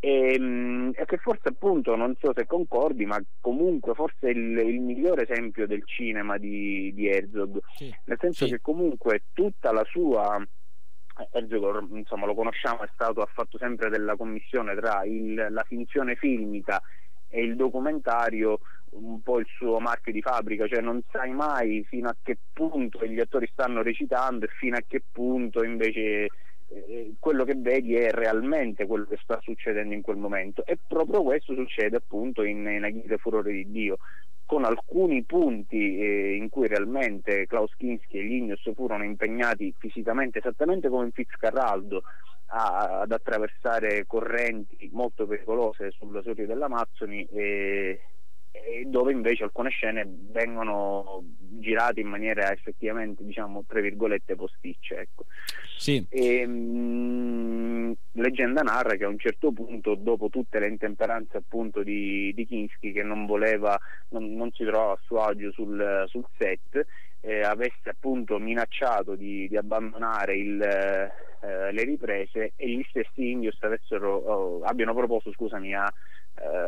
e, ehm, e, che forse appunto non so se concordi ma comunque forse il, il migliore esempio del cinema di, di Herzog sì, nel senso sì. che comunque tutta la sua Herzog insomma lo conosciamo è stato ha fatto sempre della commissione tra il, la finzione filmica e il documentario un po' il suo marchio di fabbrica, cioè non sai mai fino a che punto gli attori stanno recitando e fino a che punto invece eh, quello che vedi è realmente quello che sta succedendo in quel momento. E proprio questo succede appunto in, in Furore di Dio con alcuni punti eh, in cui realmente Klaus Kinski e gli Ignos furono impegnati fisicamente esattamente come in Fitzcarraldo a, ad attraversare correnti molto pericolose sulla sorte dell'Amazzoni e, dove invece alcune scene vengono girate in maniera effettivamente diciamo tra virgolette posticce ecco. sì. e, mh, leggenda narra che a un certo punto dopo tutte le intemperanze appunto di, di Kinski che non voleva non, non, si trovava a suo agio sul, sul set eh, avesse appunto minacciato di, di abbandonare il, eh, le riprese e gli stessi Indios avessero, oh, abbiano proposto scusami a,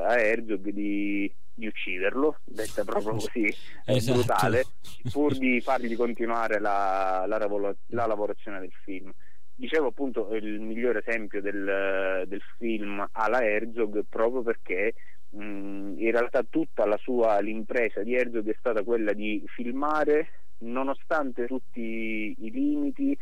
a Herzog di di ucciderlo, detta proprio così esatto. brutale, pur di fargli continuare la, la, la, lavorazione del film. Dicevo appunto il migliore esempio del, del film alla Herzog proprio perché mh, in realtà tutta la sua l'impresa di Herzog è stata quella di filmare nonostante tutti i limiti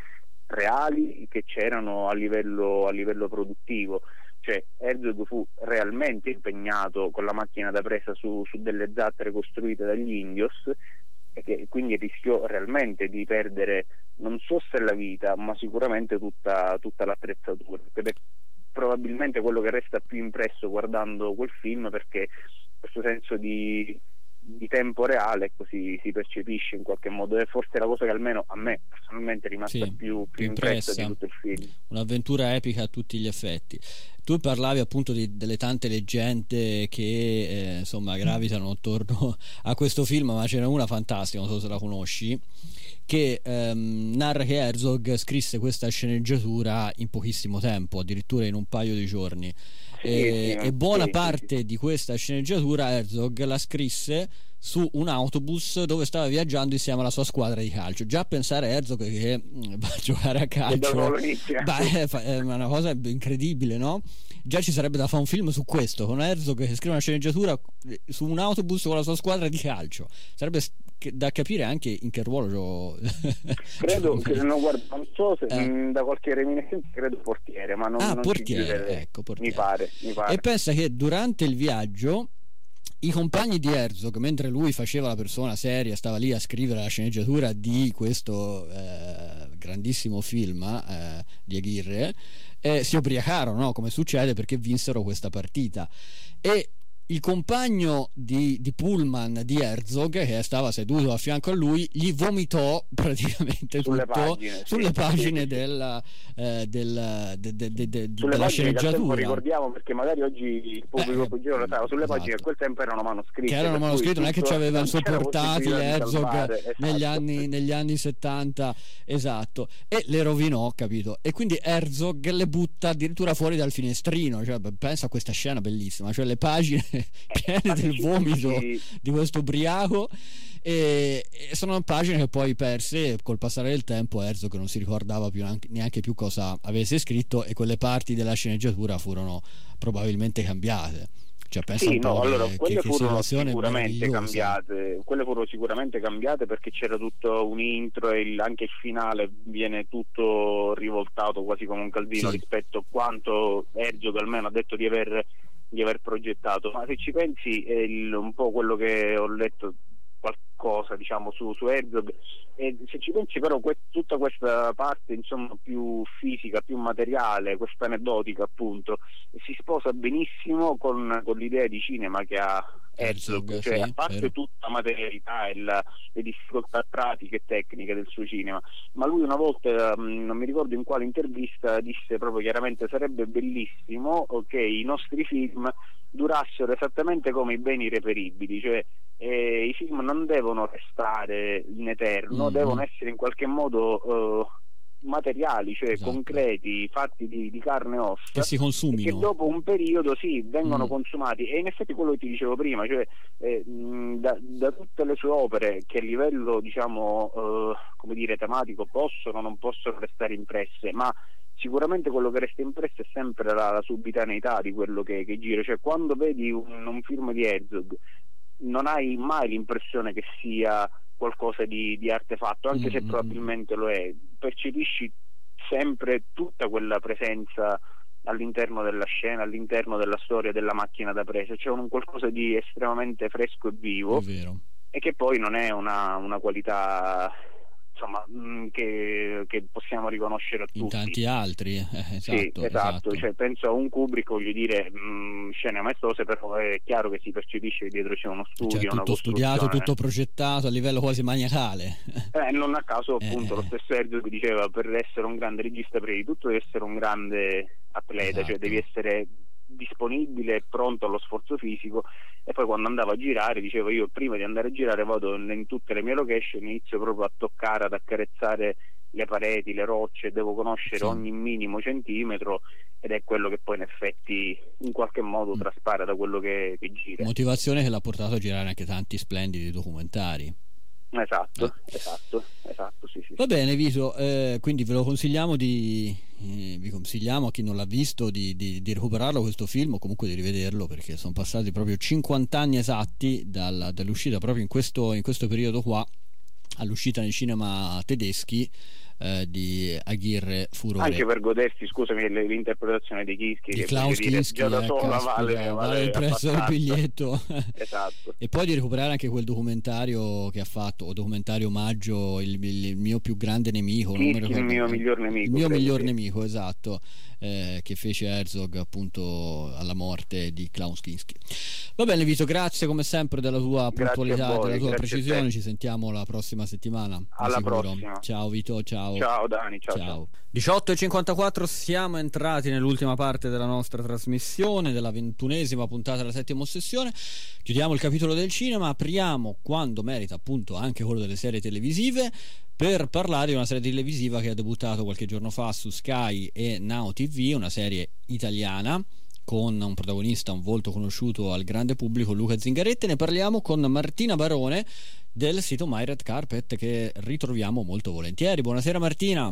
reali che c'erano a livello, a livello produttivo cioè Herzog fu realmente impegnato con la macchina da presa su, su delle zattere costruite dagli Indios e che quindi rischiò realmente di perdere non so se la vita ma sicuramente tutta, tutta l'attrezzatura ed è probabilmente quello che resta più impresso guardando quel film perché questo senso di, di tempo reale così si percepisce in qualche modo e forse è la cosa che almeno a me personalmente è rimasta Sì, più, più impressa. di tutto il film. un'avventura epica a tutti gli effetti. Tu parlavi appunto di- delle tante leggende che eh, insomma gravitano attorno a questo film, ma ce n'è una fantastica, non so se la conosci, che ehm, narra che Herzog scrisse questa sceneggiatura in pochissimo tempo, addirittura in un paio di giorni. E, sì, e buona sì, parte sì. di questa sceneggiatura Herzog la scrisse su un autobus dove stava viaggiando insieme alla sua squadra di calcio. Già pensare a Herzog che mm, va a giocare a calcio? Beh, è una cosa incredibile, no? Già ci sarebbe da fare un film su questo, con Herzog che scrive una sceneggiatura eh, su un autobus con la sua squadra di calcio. Sarebbe da capire anche in che ruolo gio- Credo che non, guarda, non so se Eh. da qualche reminiscenza credo portiere, ma non, Ah, non portiere, ecco, portiere. Mi pare, mi pare. E pensa che durante il viaggio i compagni di Herzog, mentre lui faceva la persona seria, stava lì a scrivere la sceneggiatura di questo eh, grandissimo film eh, di Aguirre, eh, si ubriacarono, no? come succede, perché vinsero questa partita. E il compagno di, di Pullman di Herzog, che stava seduto a fianco a lui, gli vomitò praticamente Sulle tutto pagine, sulle sì, pagine sì. del, eh, del- de- de- de- sulle della pagine sceneggiatura. ricordiamo perché magari oggi il pubblico Eh, giovane lo sa, sulle esatto. pagine a quel tempo erano manoscritte che erano manoscritti, non è che tutto- aveva il suo portatile Herzog negli, esatto. anni, negli anni 70, esatto, e le rovinò, capito? E quindi Herzog le butta addirittura fuori dal finestrino, cioè, pensa a questa scena bellissima, cioè le pagine piene Ma del vomito di questo ubriaco e, e sono pagine che poi perse e col passare del tempo Herzog non si ricordava più neanche, neanche più cosa avesse scritto e quelle parti della sceneggiatura furono probabilmente cambiate. Cioè, pensa Sì, no, che- allora che, quelle che furono sicuramente cambiate, quelle furono sicuramente cambiate perché c'era tutto un intro e il- anche il finale viene tutto rivoltato quasi come un caldino Sì. rispetto a quanto Herzog almeno ha detto di aver, di aver progettato. Ma se ci pensi è il- un po' quello che ho letto qualcosa diciamo su, su Herzog e se ci pensi però que- tutta questa parte insomma più fisica, più materiale, questa aneddotica appunto si sposa benissimo con, con l'idea di cinema che ha Herzog, Herzog, cioè sì, a parte vero. tutta la materialità e la- le difficoltà pratiche e tecniche del suo cinema, ma lui una volta, mh, non mi ricordo in quale intervista, disse proprio chiaramente sarebbe bellissimo che i nostri film durassero esattamente come i beni reperibili, cioè eh, i film non devono restare in eterno, Mhm. devono essere in qualche modo eh, materiali, cioè Esatto. concreti, fatti di, di carne e ossa che si e che consumino. dopo un periodo sì, vengono Mm. consumati e in effetti quello che ti dicevo prima, cioè eh, da, da tutte le sue opere che a livello diciamo eh, come dire tematico possono o non possono restare impresse, ma sicuramente quello che resta impresso è sempre la, la subitaneità di quello che, che gira, cioè quando vedi un, un film di Herzog non hai mai l'impressione che sia qualcosa di, di artefatto, anche se Mm, mm, probabilmente lo è, percepisci sempre tutta quella presenza all'interno della scena, all'interno della storia della macchina da presa, c'è un qualcosa di estremamente fresco e vivo e che poi non è una, una qualità insomma mh, che, che possiamo riconoscere a tutti. In tanti altri, eh, Sì, esatto, esatto, esatto. Cioè, penso a un Kubrick, voglio dire, mh, scene maestose, però è chiaro che si percepisce che dietro c'è uno studio, Cioè, tutto studiato, tutto progettato a livello quasi maniacale. Eh, non a caso Eh, appunto eh. lo stesso Herzog diceva per essere un grande regista prima di tutto devi essere un grande atleta, Esatto. cioè devi essere disponibile e pronto allo sforzo fisico e poi quando andavo a girare dicevo io prima di andare a girare vado in, tutte le mie location inizio proprio a toccare, ad accarezzare le pareti, le rocce, devo conoscere Sì. ogni minimo centimetro ed è quello che poi in effetti in qualche modo Mm. traspare da quello che, che gira. Motivazione che l'ha portato a girare anche tanti splendidi documentari. Esatto, esatto, esatto, sì, sì. Va bene, Vito, eh, quindi ve lo consigliamo di. eh, vi consigliamo a chi non l'ha visto di, di- di recuperarlo questo film o comunque di rivederlo perché sono passati proprio 50 anni esatti dalla- dall'uscita proprio in questo, in questo periodo qua all'uscita nei cinema tedeschi eh, di Aguirre Furore. Anche per godersi, scusami, l'interpretazione di Kinski, di Klaus Kinski, già da sola vale, vale, vale il prezzo del biglietto. esatto. e poi di recuperare anche quel documentario che ha fatto, o documentario omaggio, il, il mio più grande nemico. Kinski, il mio miglior nemico. Il mio miglior nemico, esatto, eh, che fece Herzog appunto alla morte di Klaus Kinski. Va bene Vito, grazie come sempre della tua puntualità, voi, della tua precisione, ci sentiamo la prossima settimana. Alla prossima. Ciao Vito, ciao. Ciao Dani, ciao. ciao. 18 e 54 siamo entrati nell'ultima parte della nostra trasmissione, della ventunesima puntata della settima ossessione. Chiudiamo il capitolo del cinema, apriamo quando merita appunto anche quello delle serie televisive per parlare di una serie televisiva che ha debuttato qualche giorno fa su Sky e Now TV, una serie italiana con un protagonista, un volto conosciuto al grande pubblico, Luca Zingaretti. Ne parliamo con Martina Barone del sito My Red Carpet che ritroviamo molto volentieri. Buonasera Martina.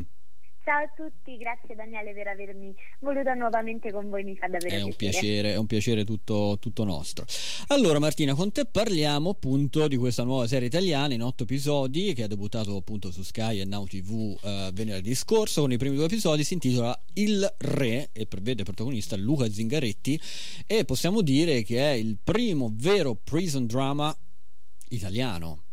Ciao a tutti, grazie Daniele per avermi voluto nuovamente con voi, mi fa davvero è un piacere. È un piacere tutto, tutto, nostro. Allora Martina, con te parliamo appunto di questa nuova serie italiana in otto episodi che ha debuttato appunto su Sky e Now TV eh, venerdì scorso con i primi due episodi, si intitola Il Re e vede protagonista Luca Zingaretti e possiamo dire che è il primo vero prison drama italiano.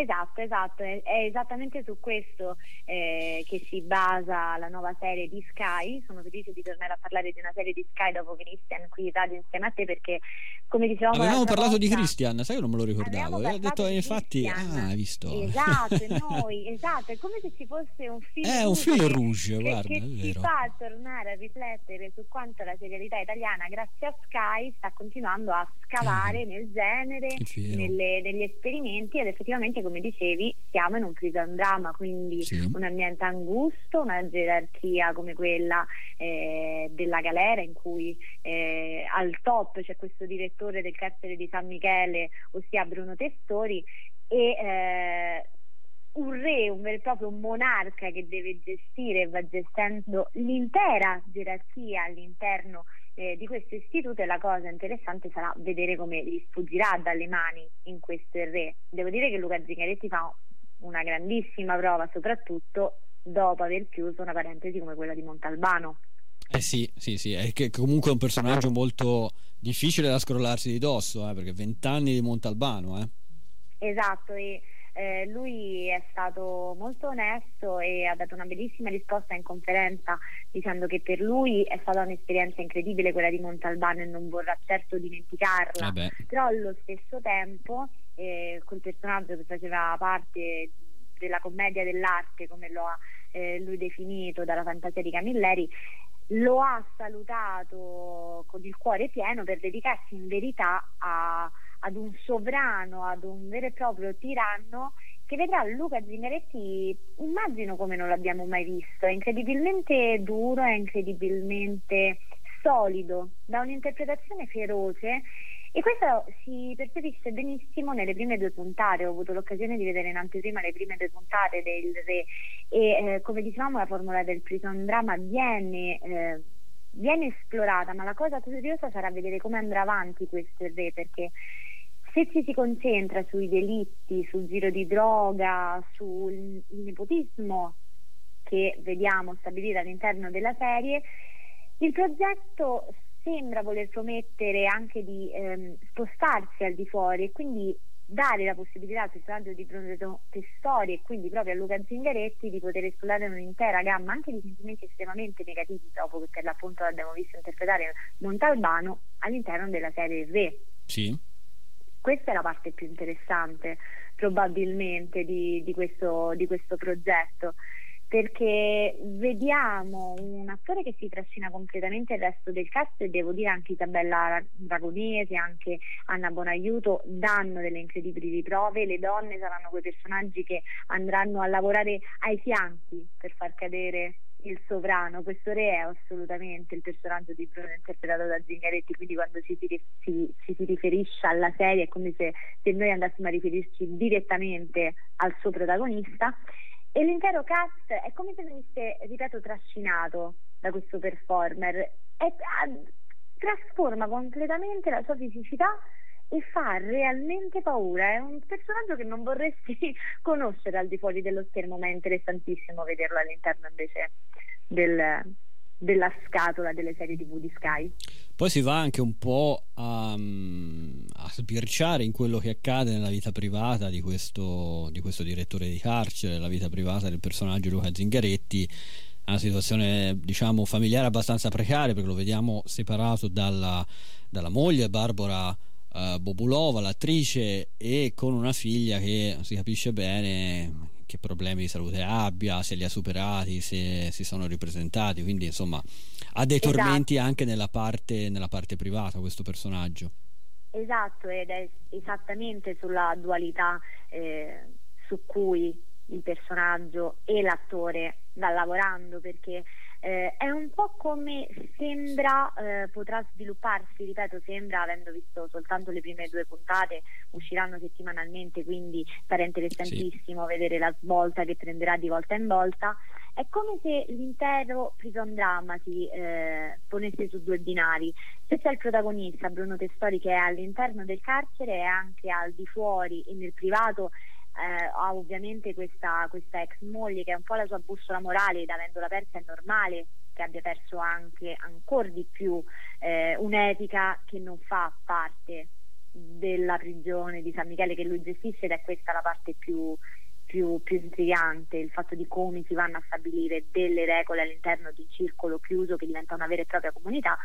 Esatto, esatto, è, è esattamente su questo eh, che si basa la nuova serie di Sky. Sono felice di tornare a parlare di una serie di Sky dopo Christian qui in radio insieme a te perché come dicevamo Avevamo parlato volta, di Christian, sai che non me lo ricordavo. Aveva detto infatti, ah, hai visto. Esatto, noi, esatto, è come se ci fosse un film È un film rouge, che, guarda, che ci fa tornare a riflettere su quanto la serialità italiana grazie a Sky sta continuando a scavare eh, nel genere, nelle, negli esperimenti ed effettivamente come dicevi, siamo in un prison drama, quindi sì. un ambiente angusto, una gerarchia come quella eh, della galera in cui eh, al top c'è questo direttore del carcere di San Michele, ossia Bruno Testori, e eh, un re, un vero e proprio monarca che deve gestire e va gestendo l'intera gerarchia all'interno eh, di questo istituto e la cosa interessante sarà vedere come gli sfuggirà dalle mani in questo re. Devo dire che Luca Zingaretti fa una grandissima prova, soprattutto dopo aver chiuso una parentesi come quella di Montalbano. Eh sì, sì, sì, è che comunque è un personaggio molto difficile da scrollarsi di dosso, eh, perché vent'anni di Montalbano, eh. Esatto, e eh, lui è stato molto onesto e ha dato una bellissima risposta in conferenza dicendo che per lui è stata un'esperienza incredibile quella di Montalbano e non vorrà certo dimenticarla, Vabbè. però allo stesso tempo eh, col personaggio che faceva parte della commedia dell'arte come lo ha eh, lui definito dalla fantasia di Camilleri lo ha salutato con il cuore pieno per dedicarsi in verità a, ad un sovrano, ad un vero e proprio tiranno che vedrà Luca Zingaretti, immagino come non l'abbiamo mai visto, è incredibilmente duro, è incredibilmente solido, da un'interpretazione feroce e questo si percepisce benissimo nelle prime due puntate, ho avuto l'occasione di vedere in anteprima le prime due puntate del Re e eh, come dicevamo la formula del prison drama viene... Eh, viene esplorata, ma la cosa curiosa sarà vedere come andrà avanti questo Re, perché se ci si concentra sui delitti, sul giro di droga, sul nepotismo che vediamo stabilito all'interno della serie, il progetto sembra voler promettere anche di ehm, spostarsi al di fuori e quindi dare la possibilità al personaggio di Bruno Testori e quindi proprio a Luca Zingaretti di poter esplorare un'intera gamma anche di sentimenti estremamente negativi dopo che per l'appunto l'abbiamo visto interpretare Montalbano all'interno della serie V. Sì. Questa è la parte più interessante probabilmente di, di, questo, di questo progetto perché vediamo un attore che si trascina completamente il resto del cast e devo dire anche Isabella Dragonese, anche Anna Bonaiuto danno delle incredibili riprove, le donne saranno quei personaggi che andranno a lavorare ai fianchi per far cadere il sovrano, questo re è assolutamente il personaggio di Bruno interpretato da Zingaretti, quindi quando ci si, si, ci si riferisce alla serie è come se, se noi andassimo a riferirci direttamente al suo protagonista. E l'intero cast è come se venisse, ripeto, trascinato da questo performer. E a, trasforma completamente la sua fisicità e fa realmente paura. È un personaggio che non vorresti conoscere al di fuori dello schermo, ma è interessantissimo vederlo all'interno invece del, della scatola delle serie tv di Sky. Poi si va anche un po' a, a sbirciare in quello che accade nella vita privata di questo, di questo direttore di carcere, la vita privata del personaggio Luca Zingaretti una situazione diciamo familiare abbastanza precaria perché lo vediamo separato dalla, dalla moglie Barbara uh, Bobulova, l'attrice, e con una figlia che si capisce bene che problemi di salute abbia, se li ha superati, se si sono ripresentati, quindi insomma ha dei esatto. tormenti anche nella parte, nella parte privata questo personaggio. Esatto, ed è esattamente sulla dualità eh, su cui il personaggio e l'attore sta lavorando perché eh, è un po' come sembra eh, potrà svilupparsi, ripeto, sembra avendo visto soltanto le prime due puntate, usciranno settimanalmente, quindi sarà interessantissimo sì. vedere la svolta che prenderà di volta in volta. È come se l'intero prison drama si eh, ponesse su due binari. Se c'è il protagonista, Bruno Testori, che è all'interno del carcere e anche al di fuori e nel privato, eh, ha ovviamente questa, questa, ex moglie che è un po' la sua bussola morale ed avendola persa è normale che abbia perso anche ancora di più eh, un'etica che non fa parte della prigione di San Michele che lui gestisce ed è questa la parte più, più, più intrigante, il fatto di come si vanno a stabilire delle regole all'interno di un circolo chiuso che diventa una vera e propria comunità.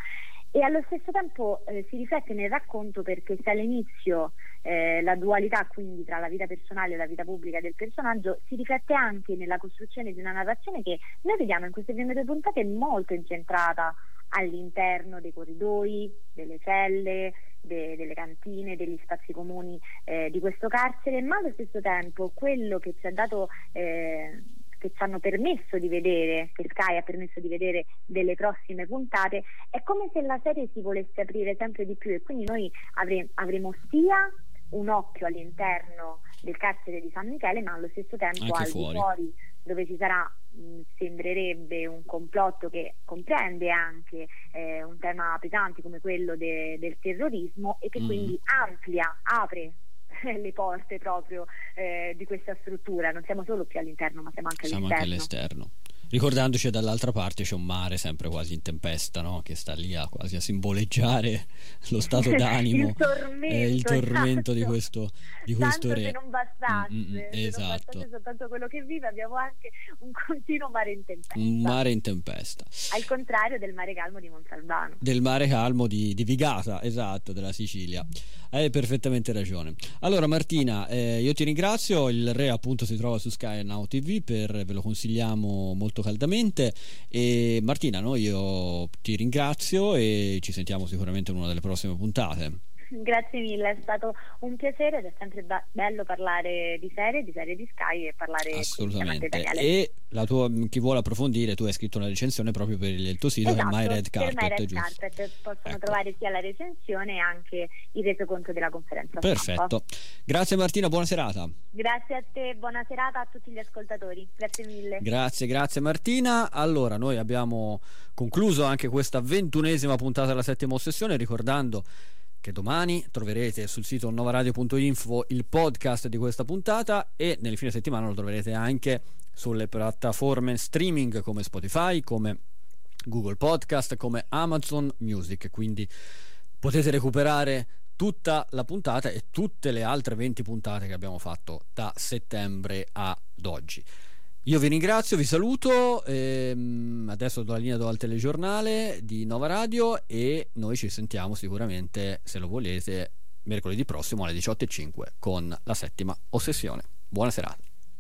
E allo stesso tempo eh, si riflette nel racconto perché se all'inizio eh, la dualità quindi tra la vita personale e la vita pubblica del personaggio si riflette anche nella costruzione di una narrazione che noi vediamo in queste prime due puntate molto incentrata all'interno dei corridoi, delle celle, de, delle cantine, degli spazi comuni eh, di questo carcere, ma allo stesso tempo quello che ci ha dato eh, che ci hanno permesso di vedere, che Sky ha permesso di vedere delle prossime puntate, è come se la serie si volesse aprire sempre di più e quindi noi avre- avremo sia un occhio all'interno del carcere di San Michele, ma allo stesso tempo al fuori. di fuori dove ci sarà mh, sembrerebbe un complotto che comprende anche eh, un tema pesante come quello de- del terrorismo e che mm. quindi amplia, apre le porte proprio eh, di questa struttura. Non siamo solo più all'interno, ma siamo anche siamo all'esterno. Anche all'esterno. Ricordandoci dall'altra parte c'è un mare sempre quasi in tempesta, no? che sta lì a, quasi a simboleggiare lo stato d'animo il tormento, eh, il tormento esatto. di questo, di questo Tanto re. Non bastasse, mm, mm, esatto. non bastasse soltanto quello che vive, abbiamo anche un continuo mare in tempesta. Un mare in tempesta. Al contrario del mare calmo di Montalbano. Del mare calmo di, di Vigata, esatto, della Sicilia. Hai perfettamente ragione. Allora Martina, eh, io ti ringrazio, il re appunto si trova su Sky Now TV, per, ve lo consigliamo molto caldamente e Martina, no, io ti ringrazio e ci sentiamo sicuramente in una delle prossime puntate. Grazie mille, è stato un piacere ed è sempre bello parlare di serie, di serie di Sky e parlare assolutamente. E la tua, chi vuole approfondire, tu hai scritto una recensione proprio per il tuo sito esatto, che è My Red Carpet. Carpet, My Red giusto? Carpet possono ecco. trovare sia la recensione e anche il resoconto della conferenza. Perfetto. Grazie Martina, buona serata. Grazie a te, buona serata a tutti gli ascoltatori. Grazie mille. Grazie, grazie Martina. Allora, noi abbiamo concluso anche questa ventunesima puntata della settima ossessione, ricordando che domani troverete sul sito novaradio.info il podcast di questa puntata e nel fine settimana lo troverete anche sulle piattaforme streaming come Spotify, come Google Podcast, come Amazon Music, quindi potete recuperare tutta la puntata e tutte le altre 20 puntate che abbiamo fatto da settembre ad oggi. Io vi ringrazio, vi saluto, ehm, adesso do la linea do al telegiornale di Nova Radio e noi ci sentiamo sicuramente, se lo volete, mercoledì prossimo alle 18.05 con la settima ossessione. Buona serata.